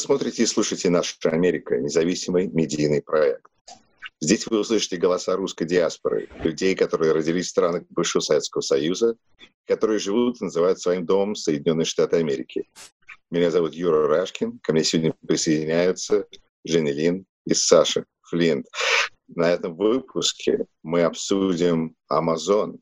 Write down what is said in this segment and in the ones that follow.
Смотрите и слушаете «Наша Америка», независимый медийный проект. Здесь вы услышите голоса русской диаспоры, людей, которые родились в странах бывшего Советского Союза, которые живут и называют своим домом Соединенные Штаты Америки. Меня зовут Юра Рашкин. Ко мне сегодня присоединяются Женя Лин и Саша Флинт. На этом выпуске мы обсудим Amazon,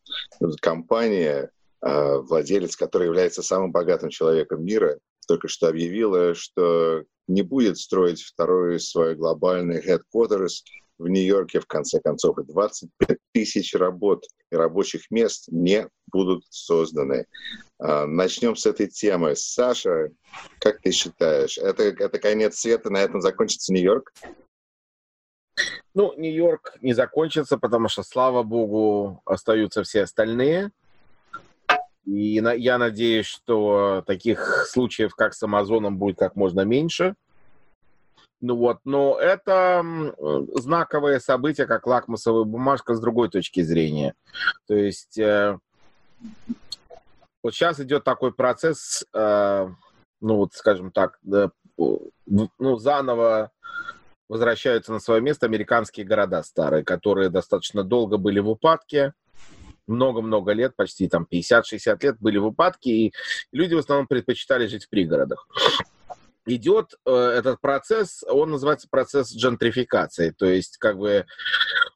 компания, а, владелец, который является самым богатым человеком мира, только что объявила, что не будет строить второй свой глобальный headquarters в Нью-Йорке, в конце концов, и 25 тысяч работ и рабочих мест не будут созданы. А, начнем с этой темы. Саша, как ты считаешь, это, это конец света, на этом закончится Нью-Йорк? Ну, Нью-Йорк не закончится, потому что, слава богу, остаются все остальные. И на, я надеюсь, что таких случаев, как с Амазоном, будет как можно меньше. Ну вот, но это знаковое событие, как лакмусовая бумажка с другой точки зрения. То есть э, вот сейчас идет такой процесс, э, ну вот, скажем так, да, ну, заново возвращаются на свое место американские города старые, которые достаточно долго были в упадке, много-много лет, почти там 50-60 лет были в упадке, и люди в основном предпочитали жить в пригородах. Идет э, этот процесс, он называется процесс джентрификации, то есть как бы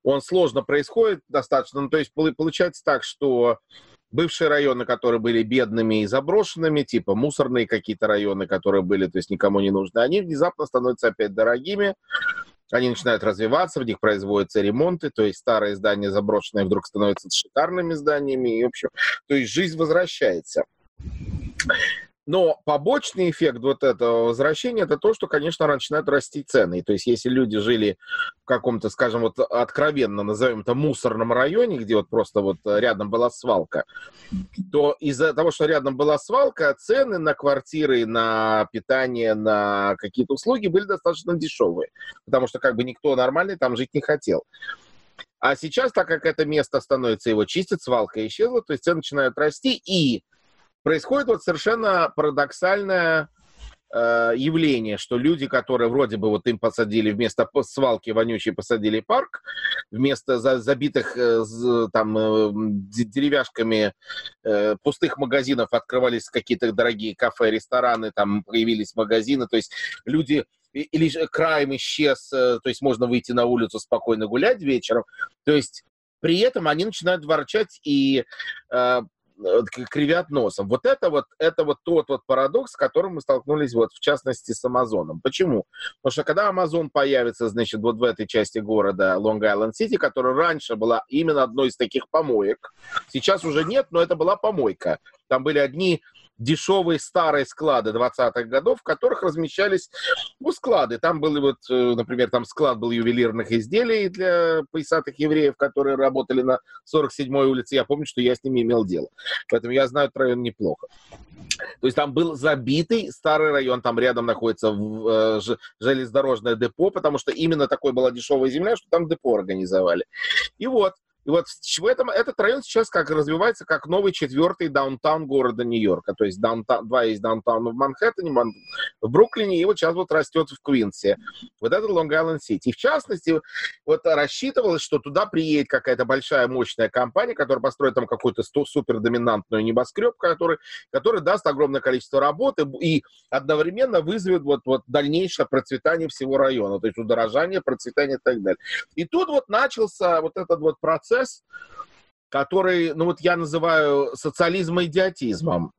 он сложно происходит достаточно, ну, то есть получается так, что бывшие районы, которые были бедными и заброшенными, типа мусорные какие-то районы, которые были, то есть никому не нужны, они внезапно становятся опять дорогими, они начинают развиваться, в них производятся ремонты, то есть старые здания заброшенные вдруг становятся шикарными зданиями, и, в общем, то есть жизнь возвращается. Но побочный эффект вот этого возвращения это то, что, конечно, начинают расти цены. То есть, если люди жили в каком-то, скажем, вот откровенно, назовем это мусорном районе, где вот просто вот рядом была свалка, то из-за того, что рядом была свалка, цены на квартиры, на питание, на какие-то услуги были достаточно дешевые. Потому что как бы никто нормальный там жить не хотел. А сейчас, так как это место становится, его чистят, свалка исчезла, то есть цены начинают расти, и происходит вот совершенно парадоксальное э, явление, что люди, которые вроде бы вот им посадили вместо свалки вонючей посадили парк, вместо за, забитых э, там э, деревяшками э, пустых магазинов открывались какие-то дорогие кафе, рестораны, там появились магазины, то есть люди или же крайм исчез, э, то есть можно выйти на улицу спокойно гулять вечером, то есть при этом они начинают ворчать и э, Э, кривят носом. Вот это вот, это вот тот вот парадокс, с которым мы столкнулись вот в частности с Амазоном. Почему? Потому что когда Амазон появится, значит, вот в этой части города Лонг-Айленд-Сити, которая раньше была именно одной из таких помоек, сейчас уже нет, но это была помойка. Там были одни дешевые старые склады 20-х годов, в которых размещались ну, склады. Там были вот, э, например, там склад был ювелирных изделий для поясатых евреев, которые работали на 47-й улице. Я помню, что я с ними имел дело. Поэтому я знаю этот район неплохо. То есть там был забитый старый район, там рядом находится э, железнодорожное депо, потому что именно такой была дешевая земля, что там депо организовали. И вот, и вот в этом, этот район сейчас как развивается как новый четвертый даунтаун города Нью-Йорка. То есть даунтаун, два есть даунтауна в Манхэттене, в Бруклине, и вот сейчас вот растет в Квинсе. Вот это Лонг-Айленд-Сити. И в частности, вот рассчитывалось, что туда приедет какая-то большая мощная компания, которая построит там какую-то супердоминантную небоскреб, который, который даст огромное количество работы и одновременно вызовет вот, вот дальнейшее процветание всего района. То есть удорожание, процветание и так далее. И тут вот начался вот этот вот процесс процесс, который, ну вот я называю социализмом-идиотизмом.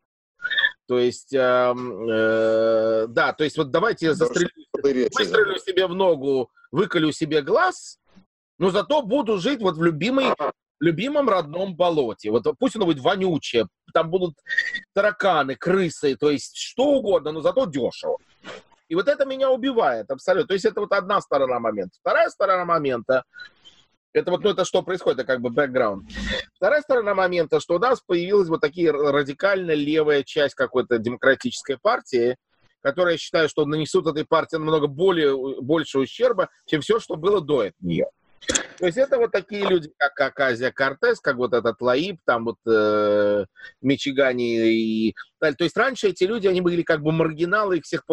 То есть, э, э, да, то есть вот давайте я застрелю, выстрелю себе в ногу, выколю себе глаз, но зато буду жить вот в любимой, любимом родном болоте. Вот пусть оно будет вонючее, там будут тараканы, крысы, то есть что угодно, но зато дешево. И вот это меня убивает абсолютно. То есть это вот одна сторона момента. Вторая сторона момента это вот, ну, это что происходит, это как бы бэкграунд. Вторая сторона момента, что у нас появилась вот такие радикально левая часть какой-то демократической партии, которая считает, что нанесут этой партии намного более, больше ущерба, чем все, что было до нее. То есть это вот такие люди, как Аказия Кортес, как вот этот Лаиб, там вот э, Мичигане и То есть раньше эти люди, они были как бы маргиналы, их всех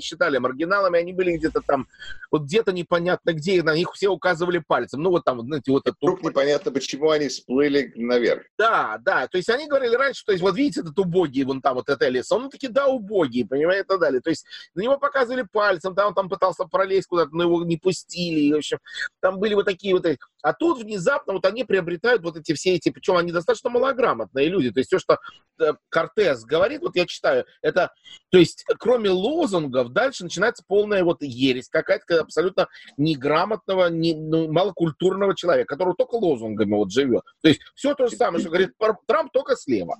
считали маргиналами, они были где-то там, вот где-то непонятно где, на них все указывали пальцем. Ну вот там, знаете, вот это... Вдруг непонятно, почему они всплыли наверх. Да, да, то есть они говорили раньше, то есть вот видите, этот убогий, вон там вот это лес, он таки, да, убогий, понимаете, и так далее. То есть на него показывали пальцем, там он там пытался пролезть куда-то, но его не пустили, и, в общем, там были вот такие вот... А тут внезапно вот они приобретают вот эти все эти, причем они достаточно малограмотные люди, то есть все, что э, Кортес говорит, вот я читаю, это, то есть кроме лозунгов, дальше начинается полная вот ересь, какая-то абсолютно неграмотного, не, ну, малокультурного человека, который только лозунгами вот живет. То есть все то же самое, что говорит Трамп, только слева.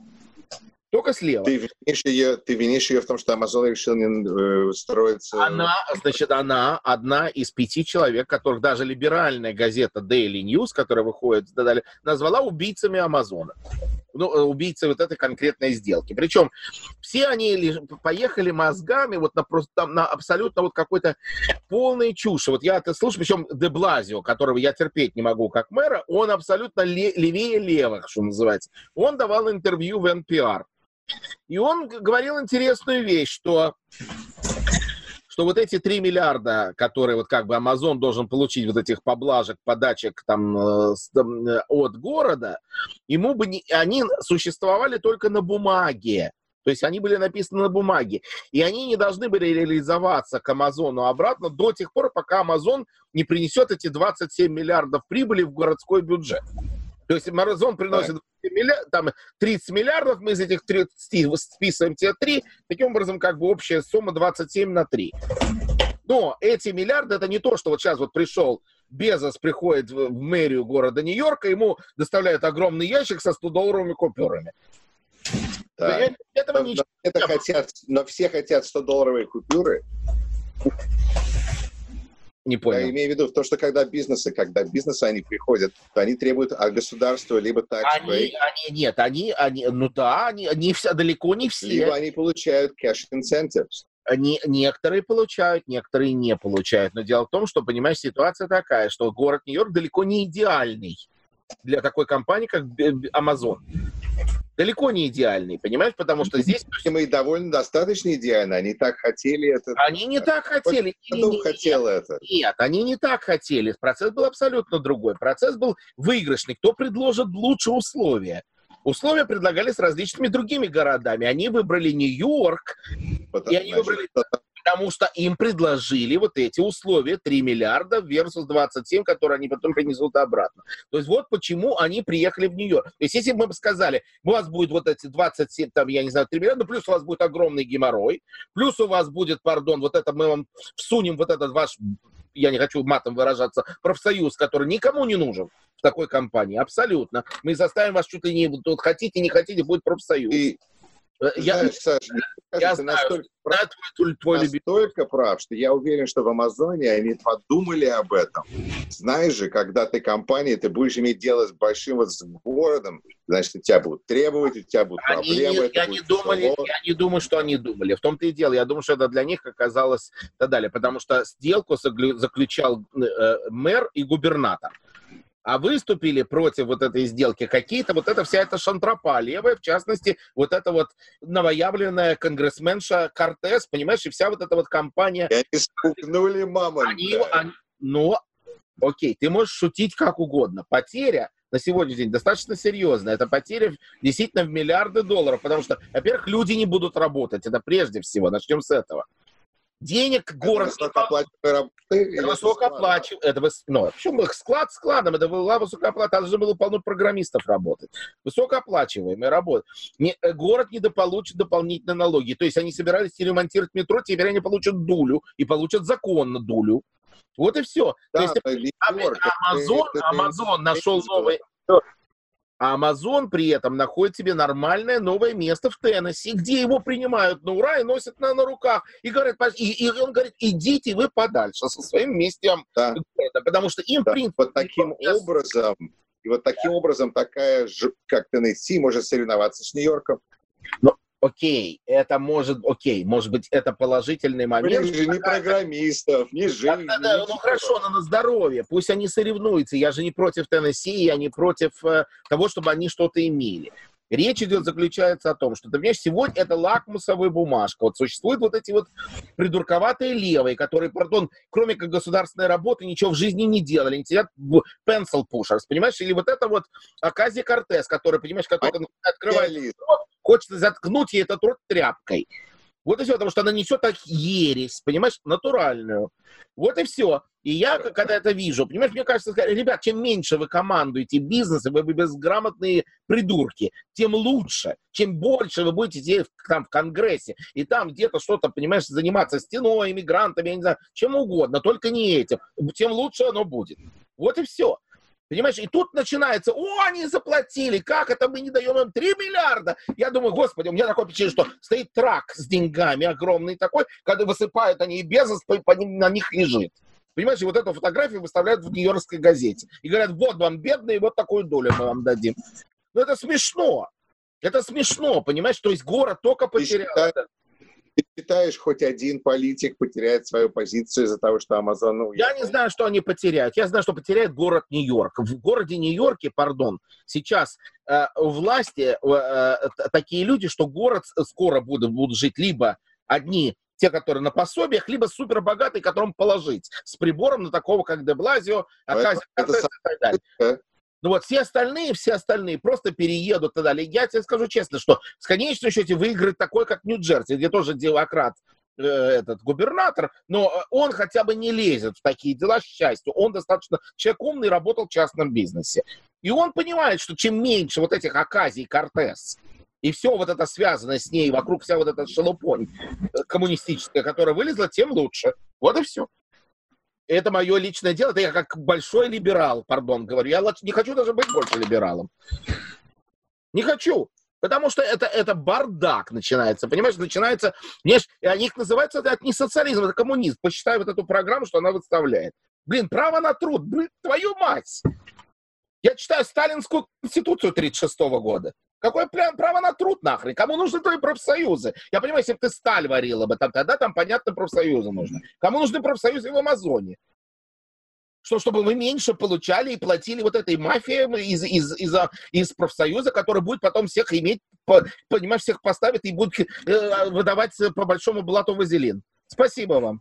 Только слева. Ты винишь ее, ты винишь ее в том, что Amazon решил не э, строиться... Она, значит, она одна из пяти человек, которых даже либеральная газета Daily News, которая выходит, далее, назвала убийцами Амазона. Ну, э, убийцы вот этой конкретной сделки. Причем все они поехали мозгами вот на, просто, на абсолютно вот какой-то полной чушь. Вот я это слушаю, причем Деблазио, которого я терпеть не могу как мэра, он абсолютно левее левых, что называется. Он давал интервью в NPR. И он говорил интересную вещь, что что вот эти 3 миллиарда, которые вот как бы Amazon должен получить вот этих поблажек, подачек там э, э, от города, ему бы не, они существовали только на бумаге. То есть они были написаны на бумаге. И они не должны были реализоваться к Амазону обратно до тех пор, пока Амазон не принесет эти 27 миллиардов прибыли в городской бюджет. То есть Amazon приносит миллиард, там 30 миллиардов, мы из этих 30 списываем те 3, таким образом как бы общая сумма 27 на 3. Но эти миллиарды это не то, что вот сейчас вот пришел Безос приходит в, мэрию города Нью-Йорка, ему доставляют огромный ящик со 100-долларовыми купюрами. Да. Этого но, ничего это хотят, но все хотят 100-долларовые купюры. Не понял. Я имею в виду то, что когда бизнесы, когда бизнесы они приходят, то они требуют от государства либо так. Они, они, нет, они, они, ну да, они, они все, далеко не все. Либо они получают cash incentives. Они, некоторые получают, некоторые не получают. Но дело в том, что, понимаешь, ситуация такая, что город Нью-Йорк далеко не идеальный для такой компании, как Amazon далеко не идеальный, понимаешь? Потому что здесь... Мы довольно достаточно идеально, они так хотели это. Они не так хотели. Кто хотел это? Нет, они не так хотели. Процесс был абсолютно другой. Процесс был выигрышный. Кто предложит лучшие условия? Условия предлагались различными другими городами. Они выбрали Нью-Йорк, и они выбрали потому что им предложили вот эти условия 3 миллиарда versus 27, которые они потом принесут обратно. То есть вот почему они приехали в Нью-Йорк. То есть если бы мы сказали, у вас будет вот эти 27, там, я не знаю, 3 миллиарда, плюс у вас будет огромный геморрой, плюс у вас будет, пардон, вот это мы вам всунем вот этот ваш я не хочу матом выражаться, профсоюз, который никому не нужен в такой компании, абсолютно. Мы заставим вас чуть ли не, вот хотите, не хотите, будет профсоюз. И я, знаешь, Саша, я знаю, настолько, прав, твой, твой настолько прав, что я уверен, что в Амазоне они подумали об этом. Знаешь же, когда ты компания, ты будешь иметь дело с большим вот с городом, значит, тебя будут требовать, у тебя будут они, проблемы. Я не, думали, я не думаю, что они думали. В том-то и дело. Я думаю, что это для них оказалось и так далее. Потому что сделку заключал э, мэр и губернатор а выступили против вот этой сделки какие-то, вот эта вся эта шантропа левая, в частности, вот эта вот новоявленная конгрессменша Кортес, понимаешь, и вся вот эта вот компания. Они спугнули мамонта. Они, они, но, окей, ты можешь шутить как угодно. Потеря на сегодняшний день достаточно серьезная. Это потеря действительно в миллиарды долларов, потому что, во-первых, люди не будут работать. Это прежде всего. Начнем с этого денег город... Это высокооплачиваемые работы? Высокооплачиваемые. Это, ну, почему склад складом, это была высокооплачиваемая, должно было полно программистов работать. Высокооплачиваемая работа. Не, э, город недополучит дополнительные налоги. То есть они собирались ремонтировать метро, теперь они получат дулю и получат законно дулю. Вот и все. Да, То есть, Амазон, Амазон нашел новый... А Amazon при этом находит себе нормальное новое место в Теннесси, где его принимают на ура и носят на, на руках. И, говорят, и, и он говорит, идите вы подальше со своим местом. Да. Потому что им, да. в принципе... Вот таким образом, и вот таким образом такая, как Теннесси, может соревноваться с Нью-Йорком. Но окей, это может, окей, может быть, это положительный момент. Мы же не программистов, не жизнь. Да, да, ну хорошо, но на здоровье, пусть они соревнуются. Я же не против Теннесси, я не против э, того, чтобы они что-то имели. Речь идет, заключается о том, что, ты понимаешь, сегодня это лакмусовая бумажка. Вот существуют вот эти вот придурковатые левые, которые, пардон, кроме как государственной работы, ничего в жизни не делали. Они сидят pencil pushers, понимаешь? Или вот это вот Акази Кортес, который, понимаешь, который открывает рот, хочется заткнуть ей этот рот тряпкой. Вот и все, потому что она несет так ересь, понимаешь, натуральную. Вот и все. И я, когда это вижу, понимаешь, мне кажется, ребят, чем меньше вы командуете бизнесом, вы безграмотные придурки, тем лучше. Чем больше вы будете сидеть там в Конгрессе, и там где-то что-то, понимаешь, заниматься стеной, иммигрантами, я не знаю, чем угодно, только не этим, тем лучше оно будет. Вот и все. Понимаешь, и тут начинается, о, они заплатили, как это мы не даем им 3 миллиарда? Я думаю, господи, у меня такое впечатление, что стоит трак с деньгами огромный такой, когда высыпают они и Безос по, по ним, на них лежит. Понимаешь, и вот эту фотографию выставляют в Нью-Йоркской газете. И говорят, вот вам бедные, вот такую долю мы вам дадим. Ну это смешно. Это смешно, понимаешь? То есть город только потерял. Ты считаешь, хоть один политик потеряет свою позицию из-за того, что Амазон уехал? Я не знаю, что они потеряют. Я знаю, что потеряет город Нью-Йорк. В городе Нью-Йорке, пардон, сейчас э, власти э, э, такие люди, что город скоро будут, будут жить либо одни те, которые на пособиях, либо супербогатые, которым положить, с прибором на такого, как Деблазио, Аказио, и так далее. Ну вот все остальные, все остальные просто переедут туда. Я тебе скажу честно, что в конечном счете выиграет такой, как Нью-Джерси, где тоже демократ э, этот губернатор, но он хотя бы не лезет в такие дела с счастью. Он достаточно человек умный, работал в частном бизнесе. И он понимает, что чем меньше вот этих оказий Кортес, и все вот это связано с ней, вокруг вся вот эта шелупонь э, коммунистическая, которая вылезла, тем лучше. Вот и все это мое личное дело, это я как большой либерал, пардон, говорю. Я не хочу даже быть больше либералом. Не хочу. Потому что это, это бардак начинается, понимаешь, начинается, понимаешь, и они их называются, это не социализм, это коммунизм. Посчитай вот эту программу, что она выставляет. Блин, право на труд, блин, твою мать. Я читаю Сталинскую конституцию 36 года. Какое право на труд нахрен? Кому нужны твои профсоюзы? Я понимаю, если бы ты сталь варила бы, там, тогда там, понятно, профсоюзы нужны. Кому нужны профсоюзы в Амазоне? Что, чтобы вы меньше получали и платили вот этой мафии из, из, из, из профсоюза, который будет потом всех иметь, по, понимаешь, всех поставит и будет э, выдавать по большому блату вазелин. Спасибо вам.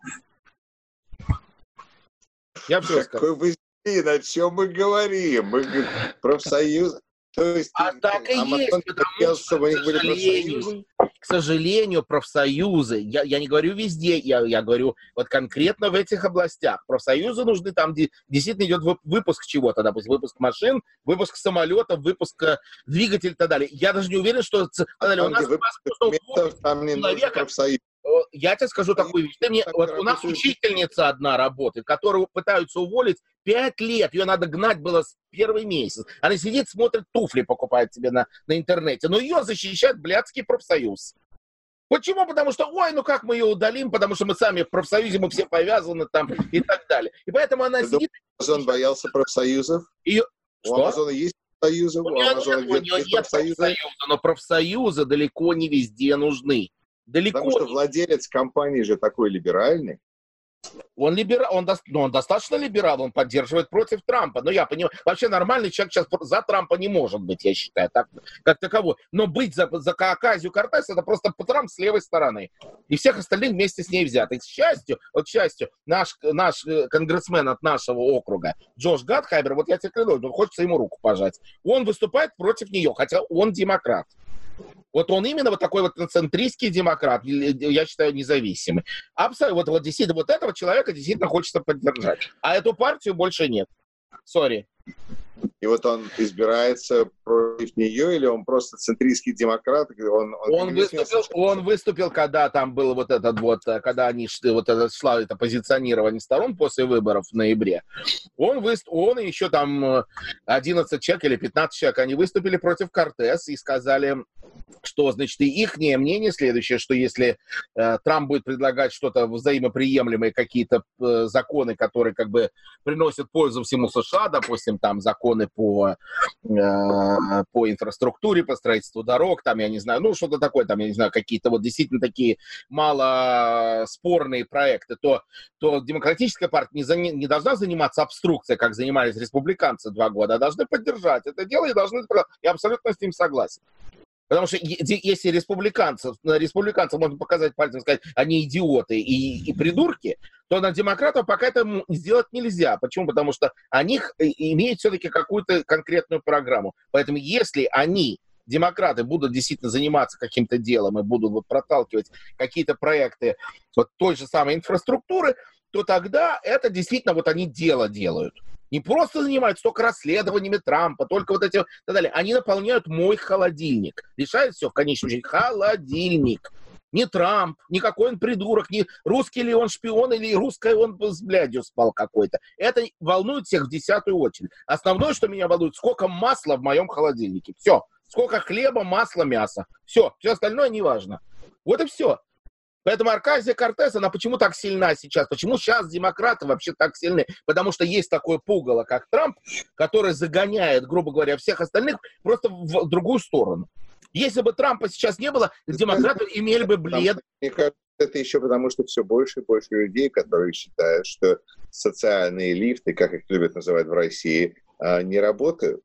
Я все сказал. Какой вазелин? О чем мы говорим? Мы профсоюз. То есть, а так и есть, потому что, к сожалению, к сожалению, профсоюзы, я, я не говорю везде, я, я говорю вот конкретно в этих областях, профсоюзы нужны там, где действительно идет выпуск чего-то, допустим, выпуск машин, выпуск самолетов, выпуск э, двигателей и так далее. Я даже не уверен, что там, у нас, у нас там не человека, профсоюз я тебе скажу такую вещь. Ты мне, вот у нас учительница одна работает, которую пытаются уволить пять лет. Ее надо гнать было с первый месяц. Она сидит, смотрит, туфли покупает себе на, на интернете. Но ее защищает блядский профсоюз. Почему? Потому что, ой, ну как мы ее удалим, потому что мы сами в профсоюзе, мы все повязаны там и так далее. И поэтому она Ты сидит... Амазон боялся профсоюзов? Ее... У что? Амазона есть профсоюзы? У, у, Амазона нет, у нее нет профсоюза, но профсоюзы далеко не везде нужны. Далеко. Потому что владелец компании же такой либеральный. Он, либера... он, до... ну, он достаточно либерал, он поддерживает против Трампа. Но я понимаю, вообще нормальный человек сейчас за Трампа не может быть, я считаю, так, как таковой. Но быть за, за Оказию Кортес это просто Трамп с левой стороны. И всех остальных вместе с ней взятых. К счастью, вот к счастью, наш, наш э, конгрессмен от нашего округа, Джош Гатхайбер, вот я тебе клянусь, хочется ему руку пожать, он выступает против нее, хотя он демократ. Вот он именно вот такой вот центристский демократ, я считаю, независимый. Абсолютно, вот, вот действительно, вот этого человека действительно хочется поддержать. А эту партию больше нет. Сори. И вот он избирается против нее, или он просто центристский демократ? Он, он, он, выступил, он выступил, когда там был вот этот вот, э, когда они вот это шло это позиционирование сторон после выборов в ноябре. Он, выступ, он и еще там 11 э, человек или 15 человек, они выступили против Кортес и сказали, что, значит, и их мнение следующее, что если э, Трамп будет предлагать что-то взаимоприемлемые, какие-то э, законы, которые как бы приносят пользу всему США, допустим, там законы по, э, по инфраструктуре, по строительству дорог, там, я не знаю, ну, что-то такое, там, я не знаю, какие-то вот действительно такие мало спорные проекты, то, то демократическая партия не, за, не должна заниматься обструкцией, как занимались республиканцы два года, а должны поддержать это дело и должны... Я абсолютно с ним согласен. Потому что если республиканцев, республиканцев можно показать пальцем и сказать, они идиоты и, и придурки, то на демократов пока это сделать нельзя. Почему? Потому что они имеют все-таки какую-то конкретную программу. Поэтому если они демократы будут действительно заниматься каким-то делом и будут вот проталкивать какие-то проекты вот той же самой инфраструктуры, то тогда это действительно вот они дело делают. Не просто занимаются только расследованиями Трампа, только вот эти и так далее. Они наполняют мой холодильник. Решает все в конечном счете. Холодильник. Не Трамп, никакой он придурок, не русский ли он шпион или русская он с блядью спал какой-то. Это волнует всех в десятую очередь. Основное, что меня волнует, сколько масла в моем холодильнике. Все. Сколько хлеба, масла, мяса. Все. Все остальное не важно. Вот и все. Поэтому Арказия Кортес, она почему так сильна сейчас? Почему сейчас демократы вообще так сильны? Потому что есть такое пугало, как Трамп, который загоняет, грубо говоря, всех остальных просто в другую сторону. Если бы Трампа сейчас не было, демократы имели бы блед. Мне кажется, это еще потому, что все больше и больше людей, которые считают, что социальные лифты, как их любят называть в России, а, не работают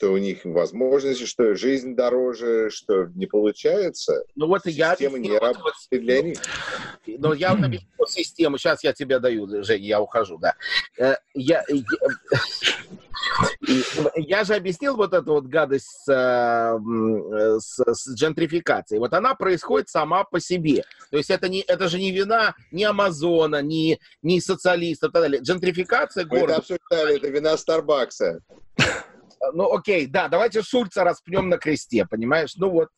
что у них возможности, что жизнь дороже, что не получается. Ну вот я Система не вот, работает вот, для них. Ну я вот объясню систему, сейчас я тебе даю, Женя, я ухожу, да. Э, я, я, я же объяснил вот эту вот гадость с, с, с джентрификацией. Вот она происходит сама по себе. То есть это, не, это же не вина ни Амазона, ни, ни социалистов и так далее. Джентрификация города... Мы это обсуждали, это вина Старбакса ну окей, да, давайте Шульца распнем на кресте, понимаешь? Ну вот.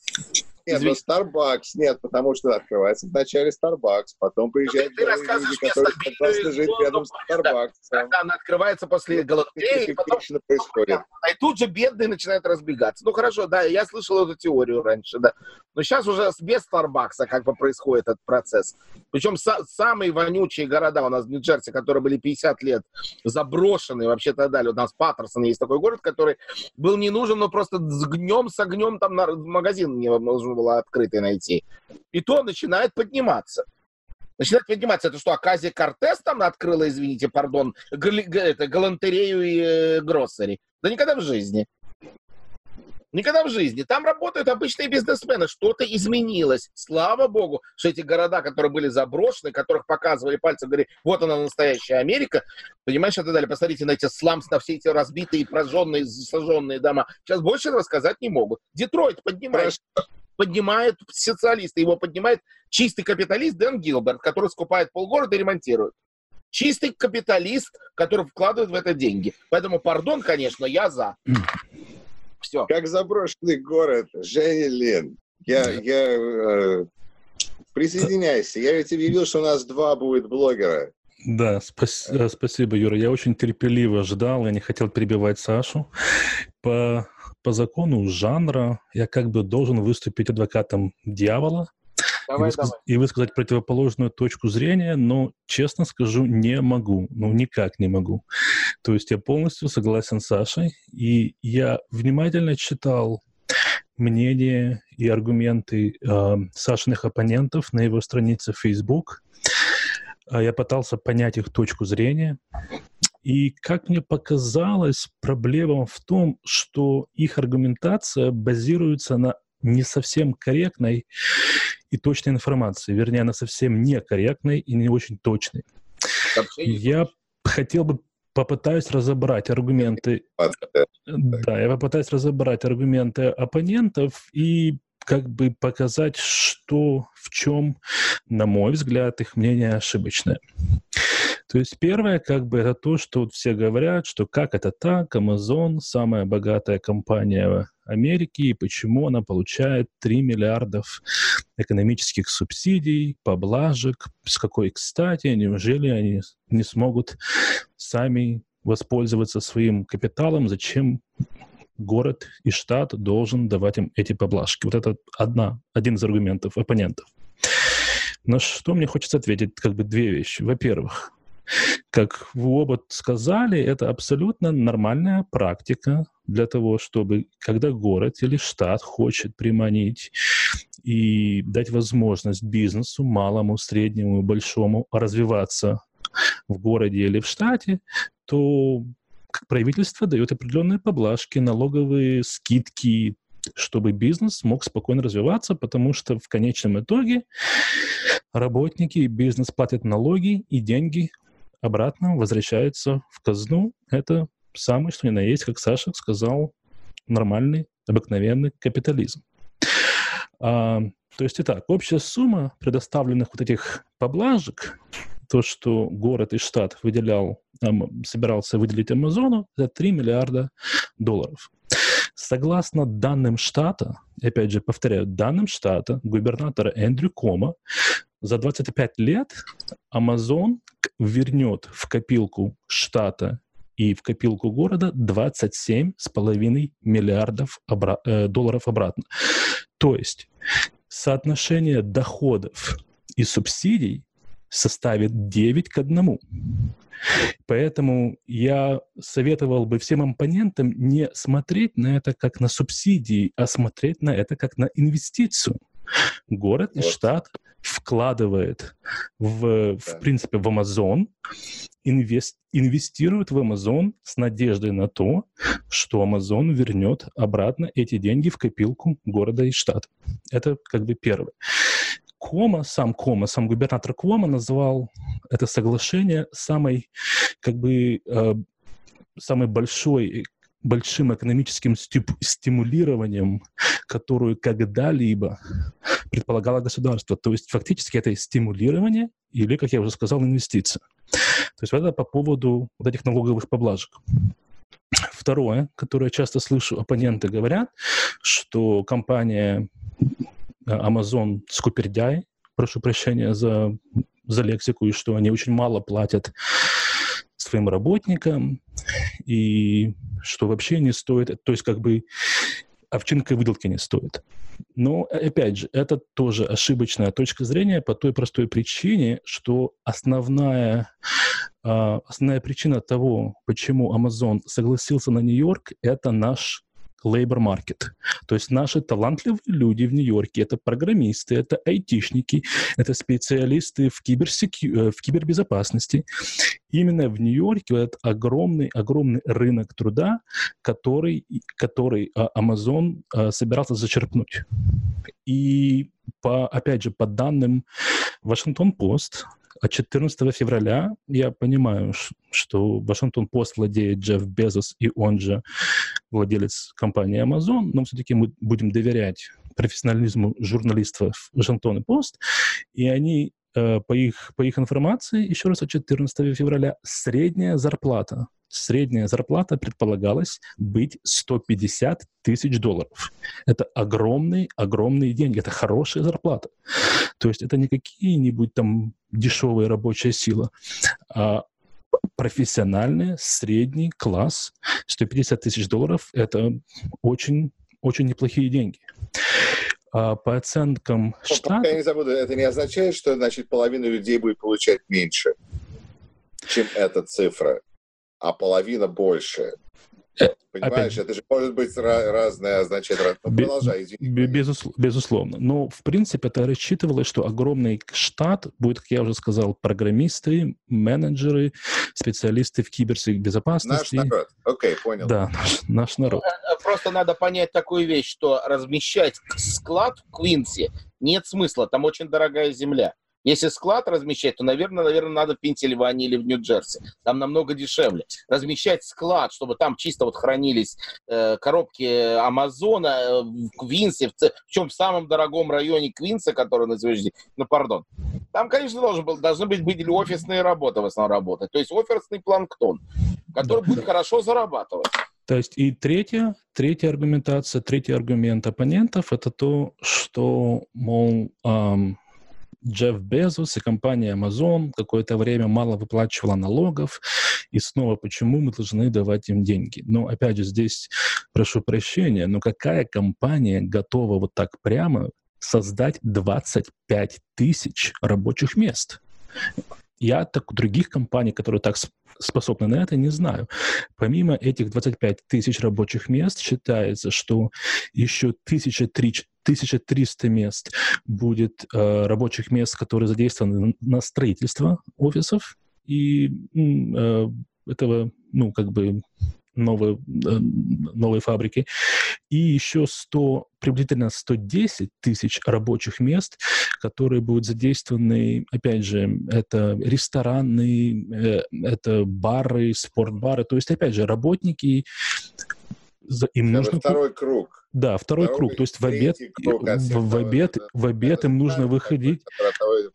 Нет, но Starbucks нет, потому что открывается вначале Starbucks, потом приезжают ну, люди, которые согласны жить рядом с Starbucks. Да, она открывается после галактеи, потом... происходит. И тут же бедные начинают разбегаться. Ну хорошо, да, я слышал эту теорию раньше, да. Но сейчас уже без Старбакса как бы происходит этот процесс. Причем са- самые вонючие города у нас в Нью-Джерси, которые были 50 лет заброшены вообще так далее. У нас Паттерсон есть такой город, который был не нужен, но просто с гнем, с огнем там на магазин не нужно было открытый найти. И то начинает подниматься. Начинает подниматься. Это что, Аказия Кортес там открыла, извините, пардон, гали, это, галантерею и э, гроссери? Да никогда в жизни. Никогда в жизни. Там работают обычные бизнесмены. Что-то изменилось. Слава богу, что эти города, которые были заброшены, которых показывали пальцем, говорили, вот она настоящая Америка, понимаешь, и так далее. Посмотрите на эти сламс, на все эти разбитые, прожженные, сожженные дома. Сейчас больше этого сказать не могут. Детройт поднимает. Поднимает социалисты, его поднимает чистый капиталист Дэн Гилберт, который скупает полгорода и ремонтирует чистый капиталист, который вкладывает в это деньги. Поэтому, пардон, конечно, я за. Все. Как заброшенный город, Женя Лен. Я, я э, присоединяйся. Я ведь объявил, что у нас два будет блогера. Да, спас, э, спасибо, Юра. Я очень терпеливо ждал, я не хотел перебивать Сашу. По, по закону жанра я как бы должен выступить адвокатом дьявола, Давай, и, высказ... давай. и высказать противоположную точку зрения, но, честно скажу, не могу. Ну, никак не могу. То есть я полностью согласен с Сашей, и я внимательно читал мнения и аргументы э, Сашиных оппонентов на его странице Facebook. А я пытался понять их точку зрения. И, как мне показалось, проблема в том, что их аргументация базируется на не совсем корректной и точной информации, вернее, она совсем некорректной и не очень точной. Я хотел бы попытаюсь разобрать аргументы. Да, я попытаюсь разобрать аргументы оппонентов и как бы показать, что в чем, на мой взгляд, их мнение ошибочное. То есть первое, как бы, это то, что вот все говорят, что как это так, Amazon самая богатая компания Америки, и почему она получает 3 миллиардов экономических субсидий, поблажек, с какой кстати, неужели они не смогут сами воспользоваться своим капиталом, зачем город и штат должен давать им эти поблажки. Вот это одна, один из аргументов оппонентов. На что мне хочется ответить, как бы две вещи. Во-первых, как вы оба сказали, это абсолютно нормальная практика для того, чтобы, когда город или штат хочет приманить и дать возможность бизнесу, малому, среднему, большому, развиваться в городе или в штате, то правительство дает определенные поблажки, налоговые скидки, чтобы бизнес мог спокойно развиваться, потому что в конечном итоге работники и бизнес платят налоги, и деньги обратно возвращаются в казну. Это самый, что ни на есть, как Саша сказал, нормальный, обыкновенный капитализм. А, то есть, итак, общая сумма предоставленных вот этих поблажек, то, что город и штат выделял, собирался выделить Амазону, это 3 миллиарда долларов. Согласно данным штата, опять же, повторяю, данным штата, губернатора Эндрю Кома, за 25 лет Amazon вернет в копилку штата и в копилку города 27,5 миллиардов обра- э, долларов обратно. То есть соотношение доходов и субсидий составит 9 к 1. Поэтому я советовал бы всем оппонентам не смотреть на это как на субсидии, а смотреть на это как на инвестицию. Город вот. и штат вкладывает в, в принципе, в Amazon, инвест, инвестирует в Amazon с надеждой на то, что Amazon вернет обратно эти деньги в копилку города и штата. Это как бы первое. Кома, сам Кома, сам губернатор Кома назвал это соглашение самой, как бы, э, самой большой большим экономическим стимулированием, которую когда-либо предполагало государство. То есть фактически это стимулирование или, как я уже сказал, инвестиция. То есть это по поводу вот этих налоговых поблажек. Второе, которое часто слышу, оппоненты говорят, что компания Amazon скупердяй, прошу прощения за, за лексику, и что они очень мало платят своим работникам, и что вообще не стоит, то есть как бы овчинка выделки не стоит. Но, опять же, это тоже ошибочная точка зрения по той простой причине, что основная, э, основная причина того, почему Amazon согласился на Нью-Йорк, это наш labor market. То есть наши талантливые люди в Нью-Йорке — это программисты, это айтишники, это специалисты в, киберсеку... Э, в кибербезопасности. Именно в Нью-Йорке этот огромный, огромный рынок труда, который, который а, Amazon а, собирался зачерпнуть. И по, опять же, по данным Вашингтон-Пост, от 14 февраля я понимаю, что Вашингтон-Пост владеет Джефф Безос, и он же владелец компании Amazon, но все-таки мы будем доверять профессионализму журналистов Вашингтон Пост, и они э, по их, по их информации, еще раз от 14 февраля, средняя зарплата средняя зарплата предполагалась быть 150 тысяч долларов. Это огромные, огромные деньги, это хорошая зарплата. То есть это не какие-нибудь там дешевая рабочая сила, а профессиональный средний класс 150 тысяч долларов — это очень, очень неплохие деньги. А по оценкам штата... Я не забуду, это не означает, что значит половина людей будет получать меньше, чем эта цифра а половина больше. Э, Понимаешь, Опять... это же может быть разное, разное. Ну, продолжай, извини. Безусловно, безусловно. Но, в принципе, это рассчитывалось, что огромный штат будет, как я уже сказал, программисты, менеджеры, специалисты в кибербезопасности. Наш народ. Окей, понял. Да, наш, наш народ. Э, э, просто надо понять такую вещь, что размещать склад в Квинсе нет смысла, там очень дорогая земля. Если склад размещать, то, наверное, наверное, надо в Пенсильвании или в Нью-Джерси. Там намного дешевле. Размещать склад, чтобы там чисто вот хранились э, коробки Амазона э, в Квинсе, в, в чем в самом дорогом районе Квинса, который на сегодняшний ну, пардон. Там, конечно, должен был, должны быть, быть офисные работы в основном работать. То есть офисный планктон, который да. будет хорошо зарабатывать. То есть и третья, третья аргументация, третий аргумент оппонентов – это то, что, мол, эм, Джефф Безос и компания Amazon какое-то время мало выплачивала налогов, и снова почему мы должны давать им деньги? Но опять же, здесь прошу прощения, но какая компания готова вот так прямо создать 25 тысяч рабочих мест? Я так других компаний, которые так способны на это, не знаю. Помимо этих 25 тысяч рабочих мест, считается, что еще 1003, 1300 мест будет э, рабочих мест, которые задействованы на строительство офисов и э, этого, ну, как бы новой, э, новой фабрики. и еще 100, приблизительно 110 тысяч рабочих мест, которые будут задействованы, опять же, это рестораны, э, это бары, спортбары, то есть, опять же, работники, им нужно... Второй круг да, второй, второй круг. То есть в обед, круг в, в обед, в обед им нужно выходить.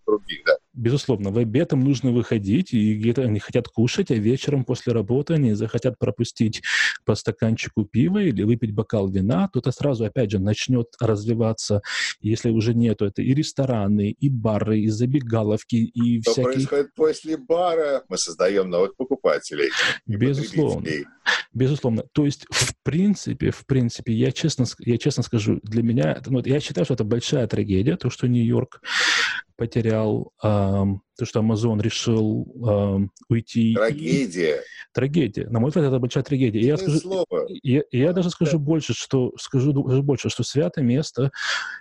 Круги, да. Безусловно, в обед им нужно выходить, и где-то они хотят кушать, а вечером после работы они захотят пропустить по стаканчику пива или выпить бокал вина, то это сразу, опять же, начнет развиваться, если уже нету, это и рестораны, и бары, и забегаловки, и Что всякие... происходит после бара? Мы создаем новых покупателей. Безусловно. Безусловно. То есть, в принципе, в принципе, я честно, я честно скажу, для меня, ну, я считаю, что это большая трагедия, то, что Нью-Йорк потерял, э, то, что Amazon решил э, уйти. Трагедия. Трагедия. На мой взгляд, это большая трагедия. И я, скажу, слово. Я, я даже скажу больше, что скажу даже больше, что святое место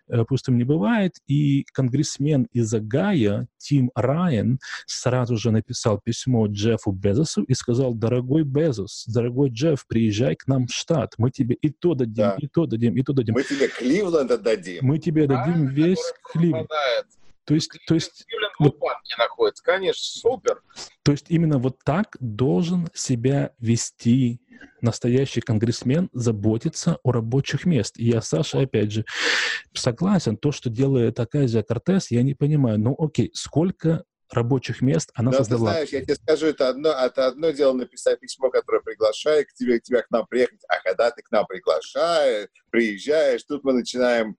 э, пустым не бывает. И конгрессмен из Агая Тим Райан сразу же написал письмо Джеффу Безосу и сказал, дорогой Безос, дорогой Джефф, приезжай к нам в штат, мы тебе и то дадим, да. и то дадим, и то дадим. Мы тебе Кливленд дадим. Мы тебе дадим весь Кливленд. То есть, то есть, вот, находится, конечно, супер. То есть именно вот так должен себя вести настоящий конгрессмен, заботиться о рабочих мест. И я, Саша, опять же, согласен, то, что делает Аказия Кортес, я не понимаю, ну окей, сколько рабочих мест она да, создала. Ты знаешь, я тебе скажу, это одно, это одно дело написать письмо, которое приглашает к тебе, к тебя к нам приехать, а когда ты к нам приглашаешь, приезжаешь, тут мы начинаем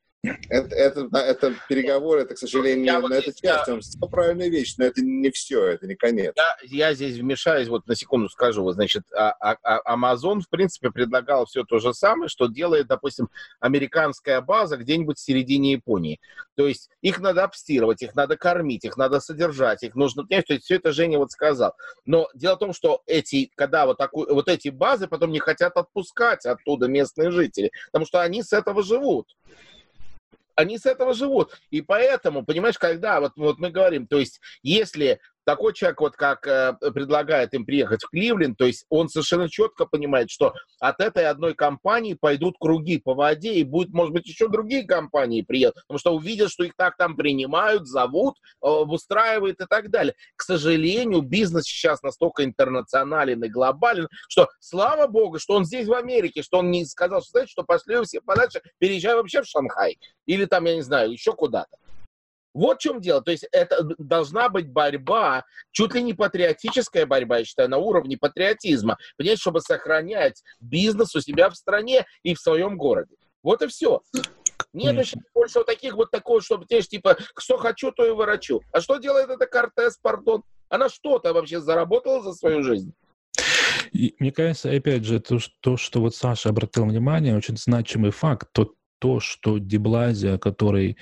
это, это, это переговоры, это, к сожалению, я вот это часть, сказал правильную вещь, но это не все, это не конец. Я, я здесь вмешаюсь, вот на секунду скажу, вот, значит, а, а, а Amazon, в принципе, предлагал все то же самое, что делает, допустим, американская база где-нибудь в середине Японии. То есть их надо обстирывать, их надо кормить, их надо содержать, их нужно... То есть все это Женя вот сказал. Но дело в том, что эти, когда вот, такой, вот эти базы потом не хотят отпускать оттуда местные жители, потому что они с этого живут они с этого живут. И поэтому, понимаешь, когда вот, вот мы говорим, то есть если такой человек, вот как э, предлагает им приехать в Кливленд, то есть он совершенно четко понимает, что от этой одной компании пойдут круги по воде, и будет, может быть, еще другие компании приедут, потому что увидят, что их так там принимают, зовут, э, устраивают и так далее. К сожалению, бизнес сейчас настолько интернационален и глобален, что слава богу, что он здесь в Америке, что он не сказал, что, знаете, что пошли все подальше, переезжай вообще в Шанхай. Или там, я не знаю, еще куда-то. Вот в чем дело. То есть это должна быть борьба, чуть ли не патриотическая борьба, я считаю, на уровне патриотизма, понимаете, чтобы сохранять бизнес у себя в стране и в своем городе. Вот и все. Нет Конечно. больше вот таких вот такого, чтобы те типа, что хочу, то и ворочу. А что делает эта Кортес, пардон? Она что-то вообще заработала за свою жизнь? И, мне кажется, опять же, то, то, что вот Саша обратил внимание, очень значимый факт, то, то, что Деблазия, который,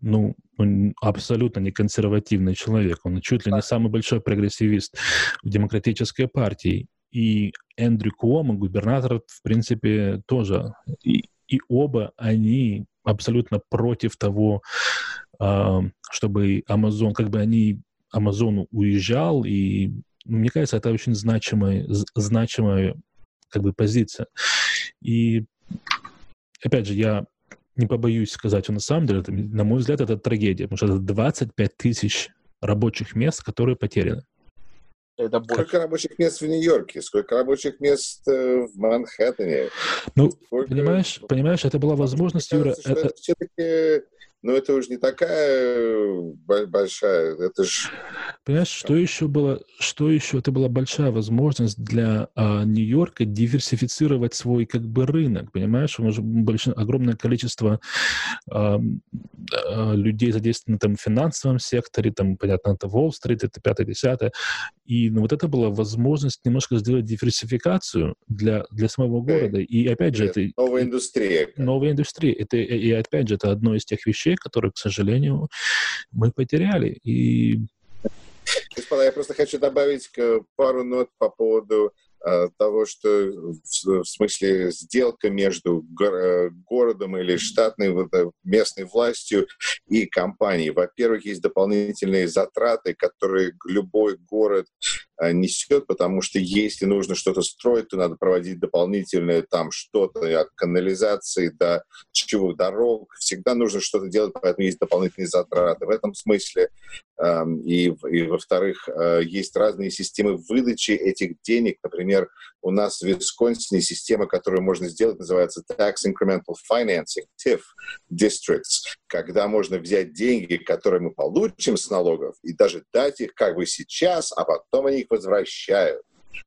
ну, он абсолютно не консервативный человек, он чуть ли не самый большой прогрессивист в демократической партии. И Эндрю Куома, губернатор, в принципе, тоже. И, и оба они абсолютно против того, э, чтобы Амазон, как бы они Амазон уезжал, и мне кажется, это очень значимая, значимая как бы позиция. И опять же, я не побоюсь сказать, на самом деле, это, на мой взгляд, это трагедия, потому что это 25 тысяч рабочих мест, которые потеряны. Это больше. Сколько рабочих мест в Нью-Йорке? Сколько рабочих мест э, в Манхэттене? Ну, Сколько... понимаешь, понимаешь, это была возможность, Юра... Это, это все-таки но это уже не такая э, большая, это же... Понимаешь, что еще было, что еще, это была большая возможность для а, Нью-Йорка диверсифицировать свой как бы рынок, понимаешь, уже большое, огромное количество а, а, людей задействовано там в финансовом секторе, там, понятно, это Уолл-стрит, это пятое, десятое, и ну, вот это была возможность немножко сделать диверсификацию для, для самого города, и опять же, это... Новая индустрия. Новая индустрия, это, и опять же, это одно из тех вещей, которые, к сожалению, мы потеряли. И... Господа, я просто хочу добавить пару нот по поводу э, того, что в, смысле сделка между э, городом или штатной э, местной властью и компанией. Во-первых, есть дополнительные затраты, которые любой город несет, потому что если нужно что-то строить, то надо проводить дополнительное там что-то от канализации до чего дорог. Всегда нужно что-то делать, поэтому есть дополнительные затраты. В этом смысле эм, и, и во-вторых, э, есть разные системы выдачи этих денег. Например, у нас в Висконсине система, которую можно сделать, называется Tax Incremental Financing, TIF Districts, когда можно взять деньги, которые мы получим с налогов, и даже дать их как бы сейчас, а потом они их возвращают.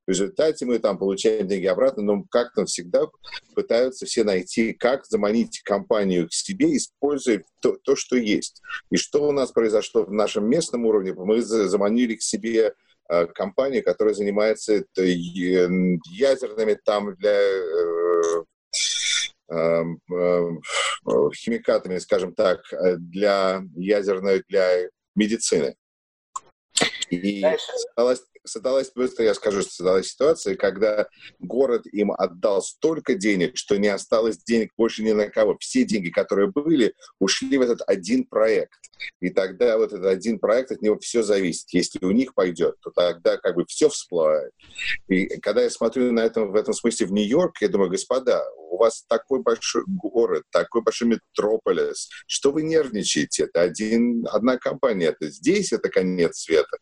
В результате мы там получаем деньги обратно, но как-то всегда пытаются все найти, как заманить компанию к себе, используя то, то, что есть. И что у нас произошло в нашем местном уровне? Мы заманили к себе э, компанию, которая занимается ядерными там для э, эм, э, химикатами, скажем так, для ядерной, для медицины. И создалась, создалась, быстро я скажу, что создалась ситуация, когда город им отдал столько денег, что не осталось денег больше ни на кого. Все деньги, которые были, ушли в этот один проект. И тогда вот этот один проект, от него все зависит. Если у них пойдет, то тогда как бы все всплывает. И когда я смотрю на этом, в этом смысле в Нью-Йорк, я думаю, господа, у вас такой большой город, такой большой метрополис, что вы нервничаете? Это один, одна компания, это здесь, это конец света.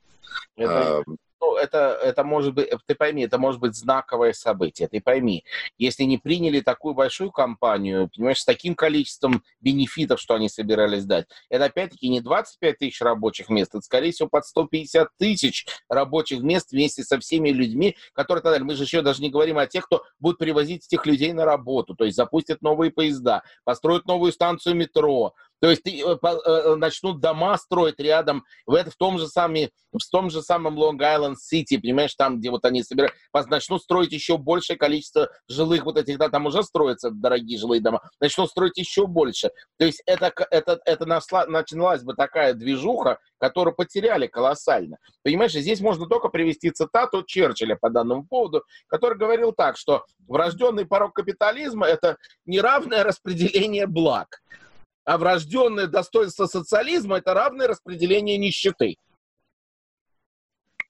Это, ну, это, это может быть, ты пойми, это может быть знаковое событие. Ты пойми, если не приняли такую большую компанию, понимаешь, с таким количеством бенефитов, что они собирались дать, это опять-таки не 25 тысяч рабочих мест, это, скорее всего, под 150 тысяч рабочих мест вместе со всеми людьми, которые тогда, мы же еще даже не говорим о тех, кто будет привозить этих людей на работу, то есть запустят новые поезда, построят новую станцию метро, то есть э, э, начнут дома строить рядом, в, это, в том же самом, в том же самом Лонг-Айленд-Сити, понимаешь, там, где вот они собирают, начнут строить еще большее количество жилых вот этих, да, там уже строятся дорогие жилые дома, начнут строить еще больше. То есть это, это, это нашла, началась бы такая движуха, которую потеряли колоссально. Понимаешь, здесь можно только привести цитату Черчилля по данному поводу, который говорил так, что врожденный порог капитализма – это неравное распределение благ врожденное достоинство социализма – это равное распределение нищеты.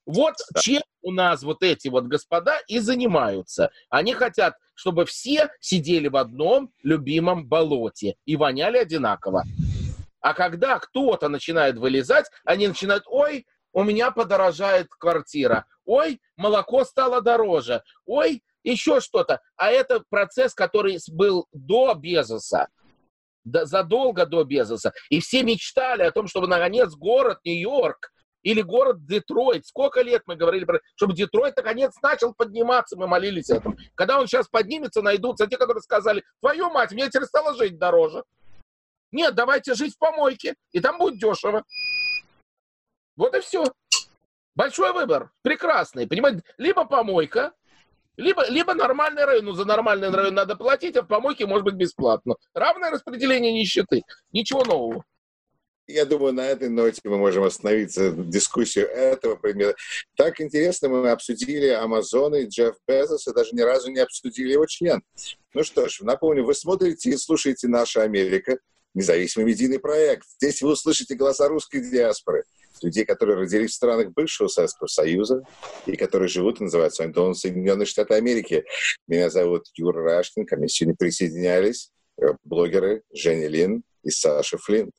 Вот чем у нас вот эти вот господа и занимаются. Они хотят, чтобы все сидели в одном любимом болоте и воняли одинаково. А когда кто-то начинает вылезать, они начинают, ой, у меня подорожает квартира, ой, молоко стало дороже, ой, еще что-то. А это процесс, который был до Безоса задолго до Безоса. И все мечтали о том, чтобы, наконец, город Нью-Йорк или город Детройт. Сколько лет мы говорили про чтобы Детройт наконец начал подниматься, мы молились этому. Когда он сейчас поднимется, найдутся те, которые сказали, твою мать, мне теперь стало жить дороже. Нет, давайте жить в помойке, и там будет дешево. Вот и все. Большой выбор, прекрасный, понимаете? Либо помойка, либо, либо нормальный район, ну за нормальный район надо платить, а в помойке может быть бесплатно. Равное распределение нищеты. Ничего нового. Я думаю, на этой ноте мы можем остановиться дискуссию этого примера. Так интересно, мы обсудили Амазон и Джефф Безос, и даже ни разу не обсудили его член. Ну что ж, напомню, вы смотрите и слушаете «Наша Америка», независимый медийный проект. Здесь вы услышите голоса русской диаспоры – людей, которые родились в странах бывшего Советского Союза и которые живут и называют своим домом Соединенные Штаты Америки. Меня зовут Юра Рашкин, ко мне сегодня присоединялись э, блогеры Женя Лин и Саша Флинт.